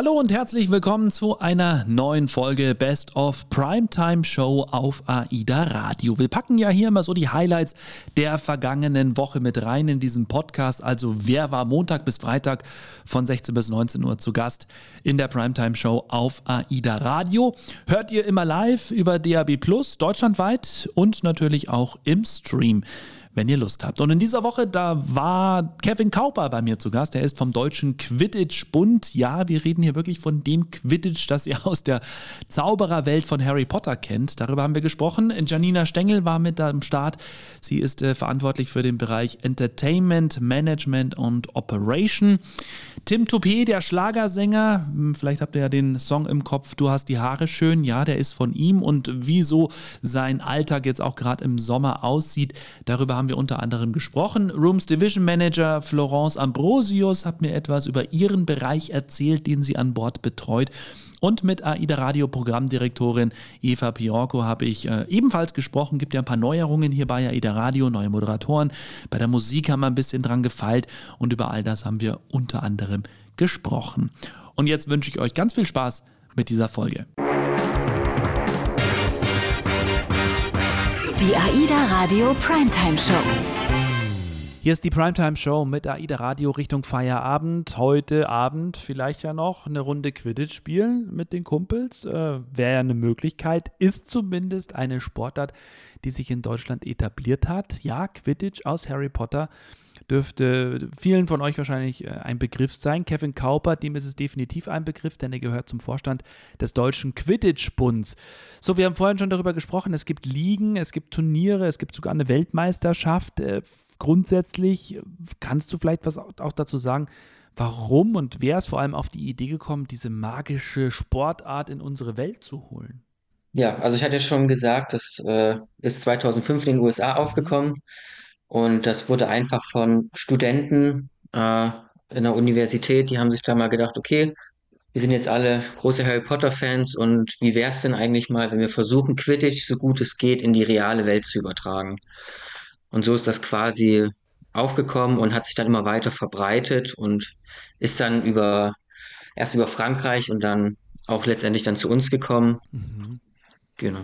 Hallo und herzlich willkommen zu einer neuen Folge Best of Primetime Show auf AIDA Radio. Wir packen ja hier immer so die Highlights der vergangenen Woche mit rein in diesen Podcast. Also wer war Montag bis Freitag von 16 bis 19 Uhr zu Gast in der Primetime Show auf AIDA Radio? Hört ihr immer live über DAB Plus deutschlandweit und natürlich auch im Stream wenn ihr Lust habt. Und in dieser Woche, da war Kevin Kauper bei mir zu Gast. Er ist vom Deutschen Quidditch-Bund. Ja, wir reden hier wirklich von dem Quidditch, das ihr aus der Zaubererwelt von Harry Potter kennt. Darüber haben wir gesprochen. Janina Stengel war mit am Start. Sie ist äh, verantwortlich für den Bereich Entertainment, Management und Operation. Tim Toupé, der Schlagersänger, hm, vielleicht habt ihr ja den Song im Kopf, Du hast die Haare schön, ja, der ist von ihm und wieso sein Alltag jetzt auch gerade im Sommer aussieht, darüber haben wir unter anderem gesprochen. Rooms Division Manager Florence Ambrosius hat mir etwas über ihren Bereich erzählt, den sie an Bord betreut. Und mit AIDA Radio Programmdirektorin Eva Piorco habe ich äh, ebenfalls gesprochen. Gibt ja ein paar Neuerungen hier bei AIDA Radio, neue Moderatoren. Bei der Musik haben wir ein bisschen dran gefeilt und über all das haben wir unter anderem gesprochen. Und jetzt wünsche ich euch ganz viel Spaß mit dieser Folge. Die AIDA Radio Primetime Show. Hier ist die Primetime Show mit AIDA Radio Richtung Feierabend. Heute Abend vielleicht ja noch eine Runde Quidditch spielen mit den Kumpels. Äh, Wäre ja eine Möglichkeit. Ist zumindest eine Sportart, die sich in Deutschland etabliert hat. Ja, Quidditch aus Harry Potter dürfte vielen von euch wahrscheinlich äh, ein Begriff sein. Kevin Kauper, dem ist es definitiv ein Begriff, denn er gehört zum Vorstand des Deutschen Quidditch-Bunds. So, wir haben vorhin schon darüber gesprochen, es gibt Ligen, es gibt Turniere, es gibt sogar eine Weltmeisterschaft. Äh, grundsätzlich kannst du vielleicht was auch dazu sagen, warum und wer ist vor allem auf die Idee gekommen, diese magische Sportart in unsere Welt zu holen? Ja, also ich hatte schon gesagt, das äh, ist 2005 in den USA mhm. Und das wurde einfach von Studenten äh, in der Universität, die haben sich da mal gedacht, okay, wir sind jetzt alle große Harry Potter-Fans und wie wäre es denn eigentlich mal, wenn wir versuchen, Quidditch so gut es geht in die reale Welt zu übertragen? Und so ist das quasi aufgekommen und hat sich dann immer weiter verbreitet und ist dann über erst über Frankreich und dann auch letztendlich dann zu uns gekommen. Mhm. Genau.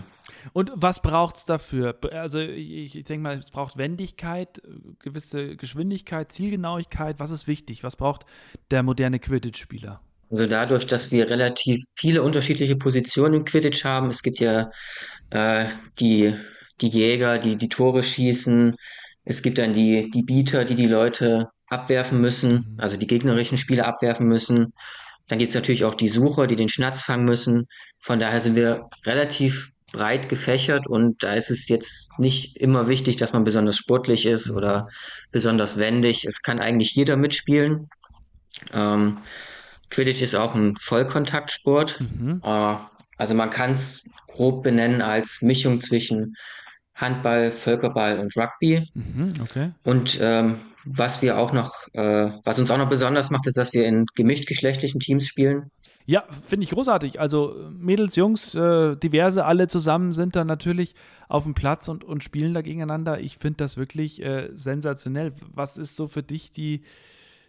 Und was braucht es dafür? Also ich, ich denke mal, es braucht Wendigkeit, gewisse Geschwindigkeit, Zielgenauigkeit. Was ist wichtig? Was braucht der moderne Quidditch-Spieler? Also dadurch, dass wir relativ viele unterschiedliche Positionen im Quidditch haben, es gibt ja äh, die, die Jäger, die die Tore schießen, es gibt dann die, die Bieter, die die Leute abwerfen müssen, mhm. also die gegnerischen Spieler abwerfen müssen. Dann gibt es natürlich auch die Sucher, die den Schnatz fangen müssen. Von daher sind wir relativ breit gefächert und da ist es jetzt nicht immer wichtig, dass man besonders sportlich ist mhm. oder besonders wendig. Es kann eigentlich jeder mitspielen. Ähm, Quidditch ist auch ein Vollkontaktsport. Mhm. Äh, also man kann es grob benennen als Mischung zwischen Handball, Völkerball und Rugby. Mhm, okay. Und ähm, was wir auch noch, äh, was uns auch noch besonders macht, ist, dass wir in gemischtgeschlechtlichen Teams spielen. Ja, finde ich großartig. Also Mädels, Jungs, äh, diverse, alle zusammen sind da natürlich auf dem Platz und, und spielen da gegeneinander. Ich finde das wirklich äh, sensationell. Was ist so für dich die,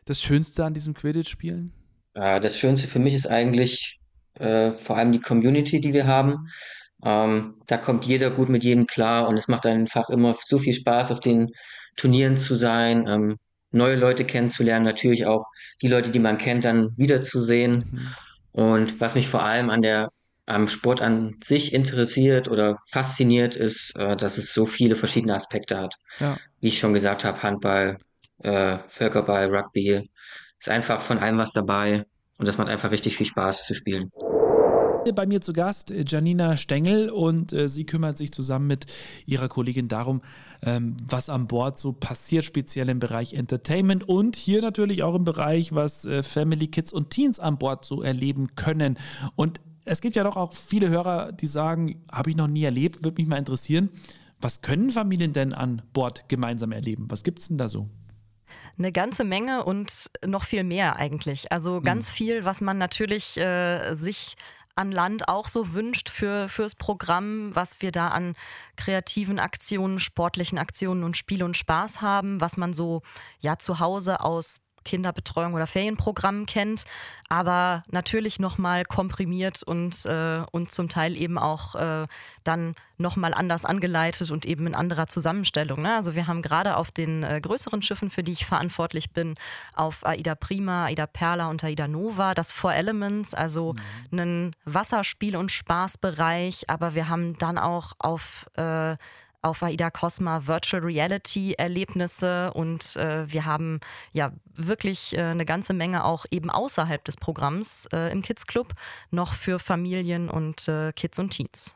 das Schönste an diesem Quidditch-Spielen? Äh, das Schönste für mich ist eigentlich äh, vor allem die Community, die wir haben. Ähm, da kommt jeder gut mit jedem klar und es macht einfach immer so viel Spaß, auf den Turnieren zu sein, ähm, neue Leute kennenzulernen, natürlich auch die Leute, die man kennt, dann wiederzusehen. Mhm. Und was mich vor allem an der am Sport an sich interessiert oder fasziniert, ist, äh, dass es so viele verschiedene Aspekte hat. Ja. Wie ich schon gesagt habe, Handball, äh, Völkerball, Rugby, ist einfach von allem was dabei und das macht einfach richtig viel Spaß zu spielen bei mir zu Gast äh, Janina Stengel und äh, sie kümmert sich zusammen mit ihrer Kollegin darum, ähm, was an Bord so passiert, speziell im Bereich Entertainment und hier natürlich auch im Bereich, was äh, Family, Kids und Teens an Bord so erleben können. Und es gibt ja doch auch viele Hörer, die sagen, habe ich noch nie erlebt, würde mich mal interessieren. Was können Familien denn an Bord gemeinsam erleben? Was gibt es denn da so? Eine ganze Menge und noch viel mehr eigentlich. Also ganz mhm. viel, was man natürlich äh, sich an Land auch so wünscht für, fürs Programm, was wir da an kreativen Aktionen, sportlichen Aktionen und Spiel und Spaß haben, was man so ja zu Hause aus Kinderbetreuung oder Ferienprogramm kennt, aber natürlich nochmal komprimiert und, äh, und zum Teil eben auch äh, dann nochmal anders angeleitet und eben in anderer Zusammenstellung. Ne? Also wir haben gerade auf den äh, größeren Schiffen, für die ich verantwortlich bin, auf AIDA Prima, AIDA Perla und AIDA Nova, das Four Elements, also mhm. einen Wasserspiel- und Spaßbereich, aber wir haben dann auch auf äh, auf AIDA Cosma Virtual Reality Erlebnisse und äh, wir haben ja wirklich äh, eine ganze Menge auch eben außerhalb des Programms äh, im Kids Club noch für Familien und äh, Kids und Teens.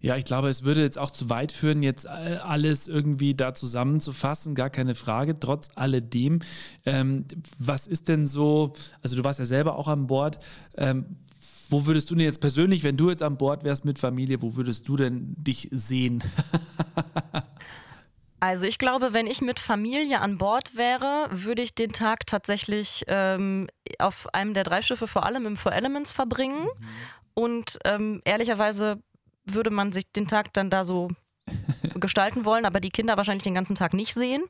Ja, ich glaube, es würde jetzt auch zu weit führen, jetzt äh, alles irgendwie da zusammenzufassen, gar keine Frage. Trotz alledem, ähm, was ist denn so, also du warst ja selber auch an Bord, ähm, wo würdest du denn jetzt persönlich, wenn du jetzt an Bord wärst mit Familie, wo würdest du denn dich sehen? Also ich glaube, wenn ich mit Familie an Bord wäre, würde ich den Tag tatsächlich ähm, auf einem der drei Schiffe vor allem im Four Elements verbringen. Mhm. Und ähm, ehrlicherweise würde man sich den Tag dann da so gestalten wollen, aber die Kinder wahrscheinlich den ganzen Tag nicht sehen.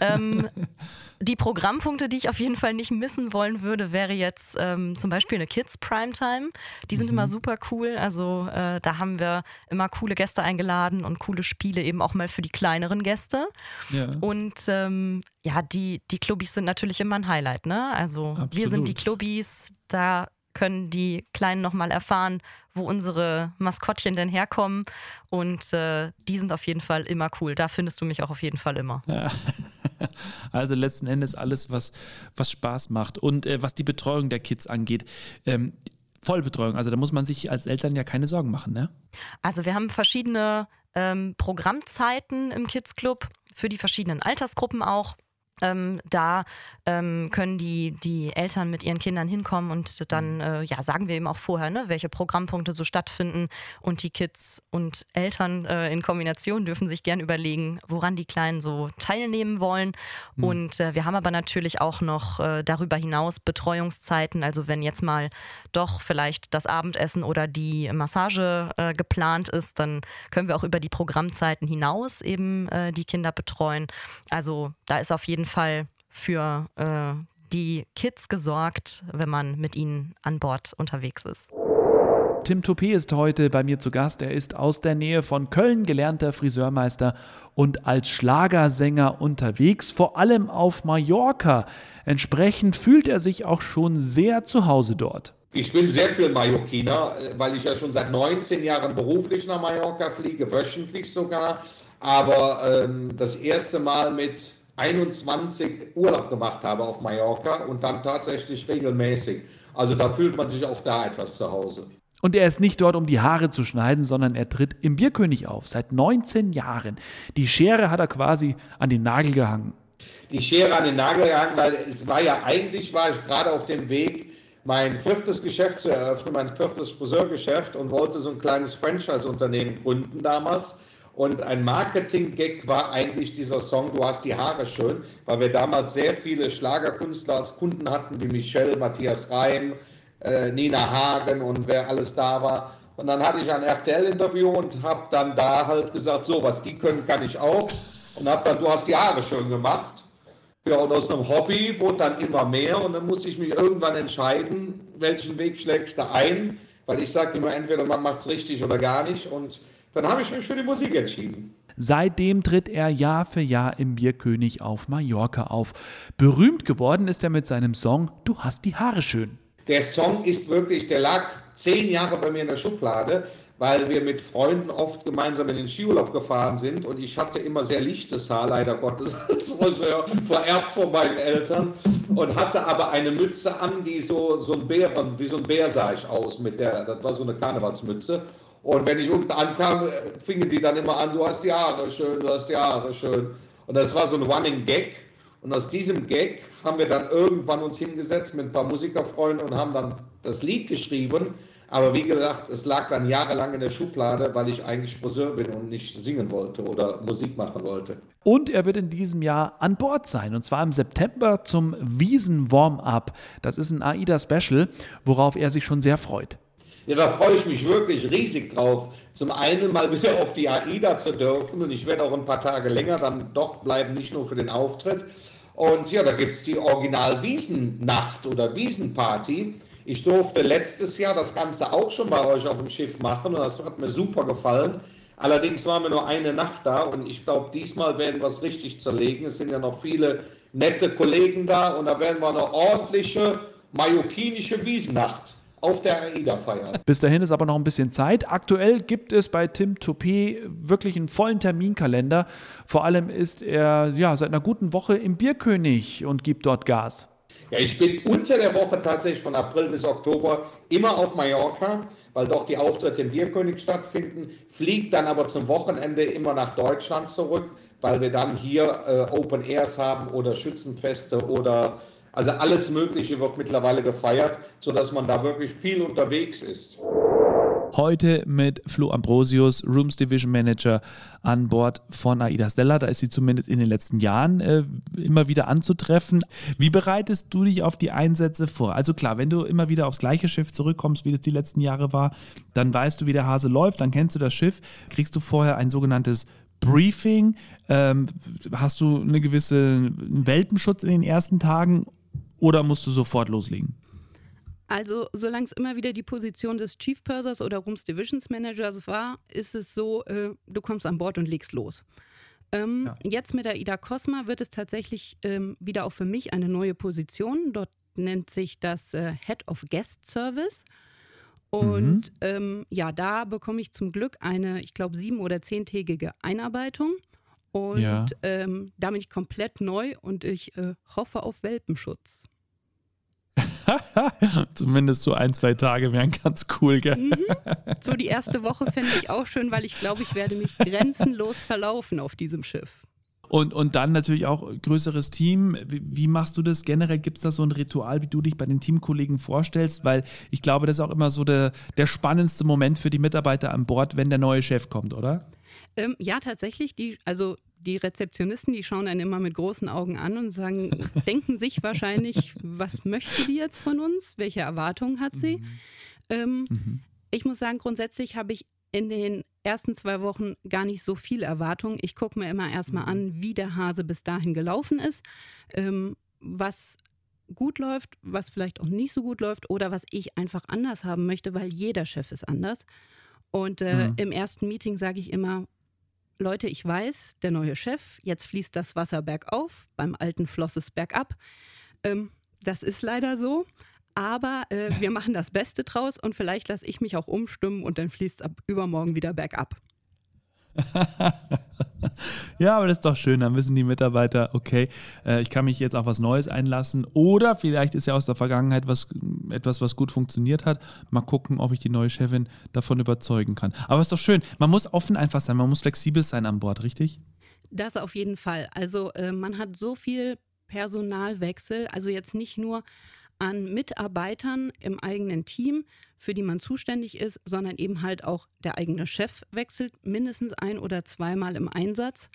Ähm, die Programmpunkte, die ich auf jeden Fall nicht missen wollen würde, wäre jetzt ähm, zum Beispiel eine Kids Primetime. Die sind mhm. immer super cool. Also äh, da haben wir immer coole Gäste eingeladen und coole Spiele eben auch mal für die kleineren Gäste. Ja. Und ähm, ja, die, die Clubbies sind natürlich immer ein Highlight. Ne? Also Absolut. wir sind die Clubbies, da können die Kleinen nochmal erfahren, wo unsere Maskottchen denn herkommen. Und äh, die sind auf jeden Fall immer cool. Da findest du mich auch auf jeden Fall immer. Ja. Also letzten Endes alles, was, was Spaß macht. Und äh, was die Betreuung der Kids angeht, ähm, Vollbetreuung. Also da muss man sich als Eltern ja keine Sorgen machen, ne? Also wir haben verschiedene ähm, Programmzeiten im Kids Club für die verschiedenen Altersgruppen auch. Ähm, da ähm, können die, die Eltern mit ihren Kindern hinkommen und dann mhm. äh, ja, sagen wir eben auch vorher, ne, welche Programmpunkte so stattfinden. Und die Kids und Eltern äh, in Kombination dürfen sich gern überlegen, woran die Kleinen so teilnehmen wollen. Mhm. Und äh, wir haben aber natürlich auch noch äh, darüber hinaus Betreuungszeiten. Also wenn jetzt mal doch vielleicht das Abendessen oder die Massage äh, geplant ist, dann können wir auch über die Programmzeiten hinaus eben äh, die Kinder betreuen. Also da ist auf jeden Fall für äh, die Kids gesorgt, wenn man mit ihnen an Bord unterwegs ist. Tim Toupé ist heute bei mir zu Gast. Er ist aus der Nähe von Köln gelernter Friseurmeister und als Schlagersänger unterwegs, vor allem auf Mallorca. Entsprechend fühlt er sich auch schon sehr zu Hause dort. Ich bin sehr viel Mallorquiner, weil ich ja schon seit 19 Jahren beruflich nach Mallorca fliege, wöchentlich sogar. Aber ähm, das erste Mal mit 21 Urlaub gemacht habe auf Mallorca und dann tatsächlich regelmäßig. Also da fühlt man sich auch da etwas zu Hause. Und er ist nicht dort, um die Haare zu schneiden, sondern er tritt im Bierkönig auf, seit 19 Jahren. Die Schere hat er quasi an den Nagel gehangen. Die Schere an den Nagel gehangen, weil es war ja eigentlich, war ich gerade auf dem Weg, mein viertes Geschäft zu eröffnen, mein viertes Friseurgeschäft und wollte so ein kleines Franchise-Unternehmen gründen damals. Und ein Marketing-Gag war eigentlich dieser Song Du hast die Haare schön, weil wir damals sehr viele Schlagerkünstler als Kunden hatten, wie Michelle, Matthias Reim, äh, Nina Hagen und wer alles da war. Und dann hatte ich ein RTL-Interview und habe dann da halt gesagt, so, was die können, kann ich auch. Und habe dann, du hast die Haare schön gemacht. Ja, und aus einem Hobby wurde dann immer mehr und dann musste ich mich irgendwann entscheiden, welchen Weg schlägst du ein, weil ich sage immer, entweder man macht es richtig oder gar nicht. Und dann habe ich mich für die Musik entschieden. Seitdem tritt er Jahr für Jahr im Bierkönig auf Mallorca auf. Berühmt geworden ist er mit seinem Song Du hast die Haare schön. Der Song ist wirklich, der lag zehn Jahre bei mir in der Schublade, weil wir mit Freunden oft gemeinsam in den Skiurlaub gefahren sind und ich hatte immer sehr lichtes Haar, leider Gottes, als Friseur, vererbt von meinen Eltern und hatte aber eine Mütze an, die so, so ein Bären, wie so ein Bär sah ich aus mit der, das war so eine Karnevalsmütze und wenn ich unten ankam, fingen die dann immer an, du hast die Haare schön, du hast die Haare schön. Und das war so ein Running Gag. Und aus diesem Gag haben wir dann irgendwann uns hingesetzt mit ein paar Musikerfreunden und haben dann das Lied geschrieben. Aber wie gesagt, es lag dann jahrelang in der Schublade, weil ich eigentlich Friseur bin und nicht singen wollte oder Musik machen wollte. Und er wird in diesem Jahr an Bord sein, und zwar im September zum Wiesen-Warm-Up. Das ist ein AIDA-Special, worauf er sich schon sehr freut. Ja, da freue ich mich wirklich riesig drauf. Zum einen mal wieder auf die AIDA zu dürfen und ich werde auch ein paar Tage länger dann doch bleiben, nicht nur für den Auftritt. Und ja, da gibt es die Original-Wiesennacht oder Wiesenparty. Ich durfte letztes Jahr das Ganze auch schon bei euch auf dem Schiff machen und das hat mir super gefallen. Allerdings waren wir nur eine Nacht da und ich glaube, diesmal werden wir es richtig zerlegen. Es sind ja noch viele nette Kollegen da und da werden wir eine ordentliche mallorquinische Wiesennacht auf der AIDA feiern. Bis dahin ist aber noch ein bisschen Zeit. Aktuell gibt es bei Tim Toupé wirklich einen vollen Terminkalender. Vor allem ist er ja, seit einer guten Woche im Bierkönig und gibt dort Gas. Ja, ich bin unter der Woche tatsächlich von April bis Oktober immer auf Mallorca, weil dort die Auftritte im Bierkönig stattfinden, fliegt dann aber zum Wochenende immer nach Deutschland zurück, weil wir dann hier äh, Open Airs haben oder Schützenfeste oder also alles Mögliche wird mittlerweile gefeiert, sodass man da wirklich viel unterwegs ist. Heute mit Flo Ambrosius, Rooms Division Manager an Bord von Aida Stella. Da ist sie zumindest in den letzten Jahren äh, immer wieder anzutreffen. Wie bereitest du dich auf die Einsätze vor? Also klar, wenn du immer wieder aufs gleiche Schiff zurückkommst, wie das die letzten Jahre war, dann weißt du, wie der Hase läuft, dann kennst du das Schiff, kriegst du vorher ein sogenanntes Briefing. Ähm, hast du eine gewisse Welpenschutz in den ersten Tagen oder musst du sofort loslegen? Also, solange es immer wieder die Position des Chief Pursers oder Rooms Divisions Managers war, ist es so, äh, du kommst an Bord und legst los. Ähm, ja. Jetzt mit der Ida Cosma wird es tatsächlich ähm, wieder auch für mich eine neue Position. Dort nennt sich das äh, Head of Guest Service. Und mhm. ähm, ja, da bekomme ich zum Glück eine, ich glaube, sieben- oder zehntägige Einarbeitung. Und ja. ähm, da bin ich komplett neu und ich äh, hoffe auf Welpenschutz. Zumindest so ein, zwei Tage wären ganz cool, gell? Mhm. So die erste Woche fände ich auch schön, weil ich glaube, ich werde mich grenzenlos verlaufen auf diesem Schiff. Und, und dann natürlich auch größeres Team. Wie, wie machst du das generell? Gibt es da so ein Ritual, wie du dich bei den Teamkollegen vorstellst? Weil ich glaube, das ist auch immer so der, der spannendste Moment für die Mitarbeiter an Bord, wenn der neue Chef kommt, oder? Ähm, ja, tatsächlich. Die, also die Rezeptionisten, die schauen einen immer mit großen Augen an und sagen, denken sich wahrscheinlich, was möchte die jetzt von uns? Welche Erwartungen hat sie? Mhm. Ähm, mhm. Ich muss sagen, grundsätzlich habe ich in den ersten zwei Wochen gar nicht so viel Erwartung. Ich gucke mir immer erstmal mhm. an, wie der Hase bis dahin gelaufen ist, ähm, was gut läuft, was vielleicht auch nicht so gut läuft oder was ich einfach anders haben möchte, weil jeder Chef ist anders. Und äh, mhm. im ersten Meeting sage ich immer, Leute, ich weiß, der neue Chef, jetzt fließt das Wasser bergauf, beim alten floss es bergab. Ähm, das ist leider so. Aber äh, wir machen das Beste draus und vielleicht lasse ich mich auch umstimmen und dann fließt es ab übermorgen wieder bergab. ja, aber das ist doch schön. Dann wissen die Mitarbeiter, okay, äh, ich kann mich jetzt auf was Neues einlassen. Oder vielleicht ist ja aus der Vergangenheit was, etwas, was gut funktioniert hat. Mal gucken, ob ich die neue Chefin davon überzeugen kann. Aber es ist doch schön. Man muss offen einfach sein, man muss flexibel sein an Bord, richtig? Das auf jeden Fall. Also äh, man hat so viel Personalwechsel, also jetzt nicht nur an Mitarbeitern im eigenen Team, für die man zuständig ist, sondern eben halt auch der eigene Chef wechselt mindestens ein oder zweimal im Einsatz.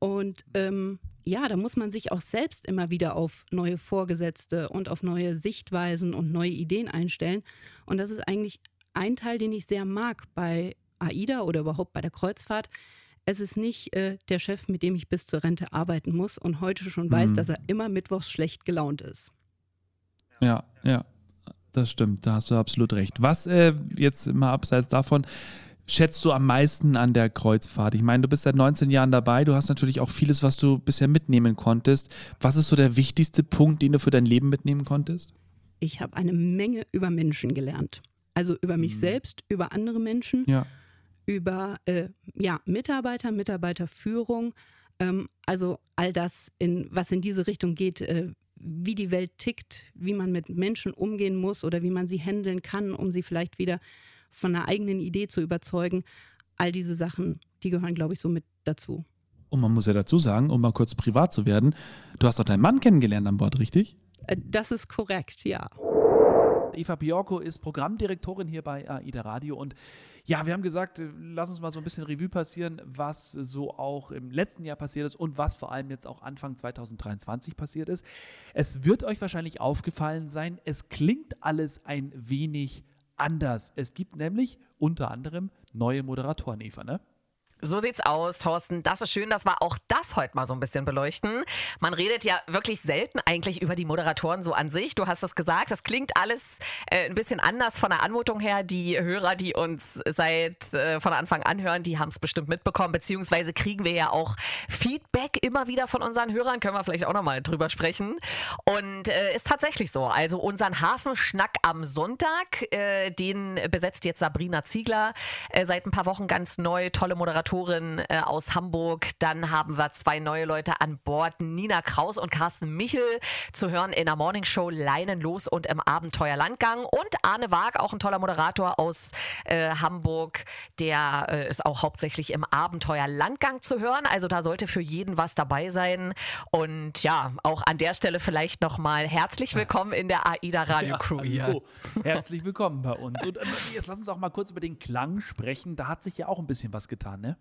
Und ähm, ja, da muss man sich auch selbst immer wieder auf neue Vorgesetzte und auf neue Sichtweisen und neue Ideen einstellen. Und das ist eigentlich ein Teil, den ich sehr mag bei AIDA oder überhaupt bei der Kreuzfahrt. Es ist nicht äh, der Chef, mit dem ich bis zur Rente arbeiten muss und heute schon weiß, mhm. dass er immer mittwochs schlecht gelaunt ist. Ja, ja, das stimmt, da hast du absolut recht. Was äh, jetzt mal abseits davon, schätzt du am meisten an der Kreuzfahrt? Ich meine, du bist seit 19 Jahren dabei, du hast natürlich auch vieles, was du bisher mitnehmen konntest. Was ist so der wichtigste Punkt, den du für dein Leben mitnehmen konntest? Ich habe eine Menge über Menschen gelernt. Also über mich mhm. selbst, über andere Menschen, ja. über äh, ja, Mitarbeiter, Mitarbeiterführung. Ähm, also all das, in, was in diese Richtung geht, äh, wie die Welt tickt, wie man mit Menschen umgehen muss oder wie man sie handeln kann, um sie vielleicht wieder von einer eigenen Idee zu überzeugen. All diese Sachen, die gehören, glaube ich, so mit dazu. Und man muss ja dazu sagen, um mal kurz privat zu werden, du hast doch deinen Mann kennengelernt an Bord, richtig? Äh, das ist korrekt, ja. Eva Biorko ist Programmdirektorin hier bei AIDA Radio und ja, wir haben gesagt, äh, lass uns mal so ein bisschen Revue passieren, was so auch im letzten Jahr passiert ist und was vor allem jetzt auch Anfang 2023 passiert ist. Es wird euch wahrscheinlich aufgefallen sein, es klingt alles ein wenig anders. Es gibt nämlich unter anderem neue Moderatoren, Eva, ne? So sieht's aus, Thorsten. Das ist schön, dass wir auch das heute mal so ein bisschen beleuchten. Man redet ja wirklich selten eigentlich über die Moderatoren so an sich. Du hast es gesagt, das klingt alles äh, ein bisschen anders von der Anmutung her. Die Hörer, die uns seit äh, von Anfang an hören, die haben es bestimmt mitbekommen, beziehungsweise kriegen wir ja auch Feedback immer wieder von unseren Hörern. Können wir vielleicht auch nochmal drüber sprechen. Und äh, ist tatsächlich so. Also unseren Hafenschnack am Sonntag, äh, den besetzt jetzt Sabrina Ziegler äh, seit ein paar Wochen ganz neu. Tolle Moderatorin Moderatorin äh, aus Hamburg. Dann haben wir zwei neue Leute an Bord. Nina Kraus und Carsten Michel zu hören in der Morning Show Leinen los und im Abenteuerlandgang. Und Arne Waag, auch ein toller Moderator aus äh, Hamburg. Der äh, ist auch hauptsächlich im Abenteuerlandgang zu hören. Also da sollte für jeden was dabei sein. Und ja, auch an der Stelle vielleicht nochmal herzlich willkommen in der AIDA Radio Crew ja, hier. Herzlich willkommen bei uns. Und äh, jetzt lass uns auch mal kurz über den Klang sprechen. Da hat sich ja auch ein bisschen was getan, ne?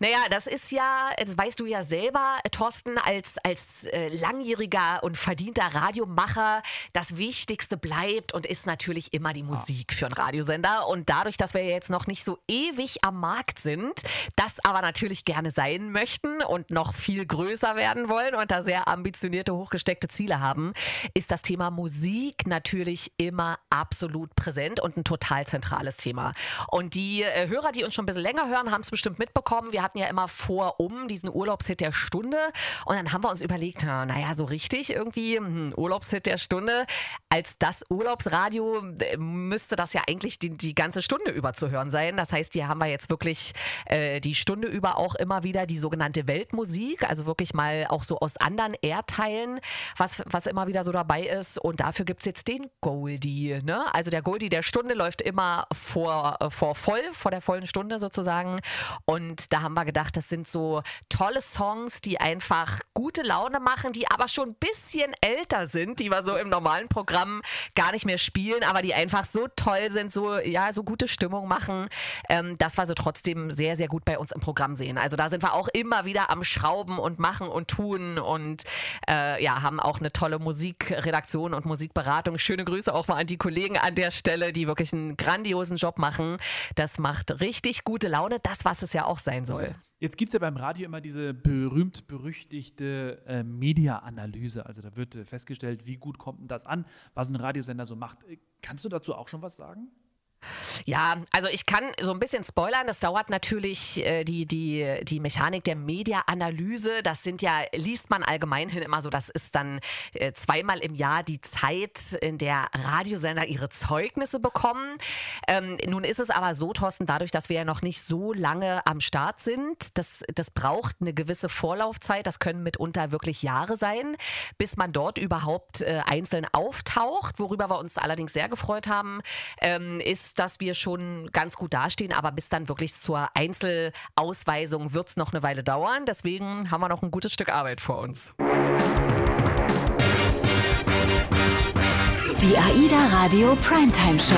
Naja, das ist ja, das weißt du ja selber, Thorsten, als, als äh, langjähriger und verdienter Radiomacher, das Wichtigste bleibt und ist natürlich immer die Musik für einen Radiosender. Und dadurch, dass wir jetzt noch nicht so ewig am Markt sind, das aber natürlich gerne sein möchten und noch viel größer werden wollen und da sehr ambitionierte, hochgesteckte Ziele haben, ist das Thema Musik natürlich immer absolut präsent und ein total zentrales Thema. Und die äh, Hörer, die uns schon ein bisschen länger hören, haben es bestimmt mitbekommen mitbekommen, wir hatten ja immer vor um diesen Urlaubshit der Stunde und dann haben wir uns überlegt, naja, so richtig irgendwie hm, Urlaubshit der Stunde. Als das Urlaubsradio äh, müsste das ja eigentlich die, die ganze Stunde über zu hören sein. Das heißt, hier haben wir jetzt wirklich äh, die Stunde über auch immer wieder die sogenannte Weltmusik, also wirklich mal auch so aus anderen Erdteilen, was, was immer wieder so dabei ist. Und dafür gibt es jetzt den Goldie. Ne? Also der Goldie der Stunde läuft immer vor, äh, vor voll, vor der vollen Stunde sozusagen. Und und da haben wir gedacht, das sind so tolle Songs, die einfach gute Laune machen, die aber schon ein bisschen älter sind, die wir so im normalen Programm gar nicht mehr spielen, aber die einfach so toll sind, so, ja, so gute Stimmung machen, ähm, dass wir so trotzdem sehr, sehr gut bei uns im Programm sehen. Also da sind wir auch immer wieder am Schrauben und machen und tun und äh, ja, haben auch eine tolle Musikredaktion und Musikberatung. Schöne Grüße auch mal an die Kollegen an der Stelle, die wirklich einen grandiosen Job machen. Das macht richtig gute Laune. Das, was es ja auch sein soll. Jetzt gibt es ja beim Radio immer diese berühmt-berüchtigte äh, Media-Analyse. Also da wird äh, festgestellt, wie gut kommt denn das an, was ein Radiosender so macht. Äh, kannst du dazu auch schon was sagen? Ja, also ich kann so ein bisschen spoilern. Das dauert natürlich äh, die, die, die Mechanik der Media-Analyse. Das sind ja, liest man allgemein hin immer so, das ist dann äh, zweimal im Jahr die Zeit, in der Radiosender ihre Zeugnisse bekommen. Ähm, nun ist es aber so, Thorsten, dadurch, dass wir ja noch nicht so lange am Start sind, das, das braucht eine gewisse Vorlaufzeit. Das können mitunter wirklich Jahre sein, bis man dort überhaupt äh, einzeln auftaucht. Worüber wir uns allerdings sehr gefreut haben, ähm, ist dass wir schon ganz gut dastehen, aber bis dann wirklich zur Einzelausweisung wird es noch eine Weile dauern. Deswegen haben wir noch ein gutes Stück Arbeit vor uns. Die AIDA Radio Primetime Show.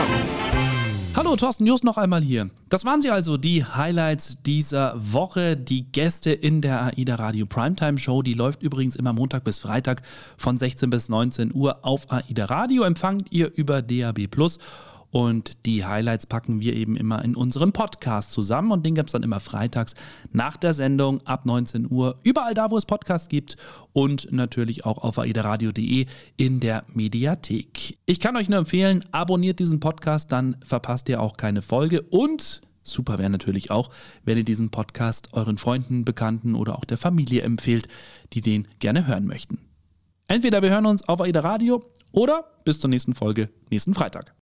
Hallo, Thorsten Just noch einmal hier. Das waren sie also, die Highlights dieser Woche. Die Gäste in der AIDA Radio Primetime Show, die läuft übrigens immer Montag bis Freitag von 16 bis 19 Uhr auf AIDA Radio. Empfangt ihr über DAB Plus und die Highlights packen wir eben immer in unserem Podcast zusammen und den gibt es dann immer freitags nach der Sendung ab 19 Uhr. Überall da, wo es Podcasts gibt und natürlich auch auf aideradio.de in der Mediathek. Ich kann euch nur empfehlen, abonniert diesen Podcast, dann verpasst ihr auch keine Folge und Super wäre natürlich auch, wenn ihr diesen Podcast euren Freunden, Bekannten oder auch der Familie empfehlt, die den gerne hören möchten. Entweder wir hören uns auf AIDA Radio oder bis zur nächsten Folge nächsten Freitag.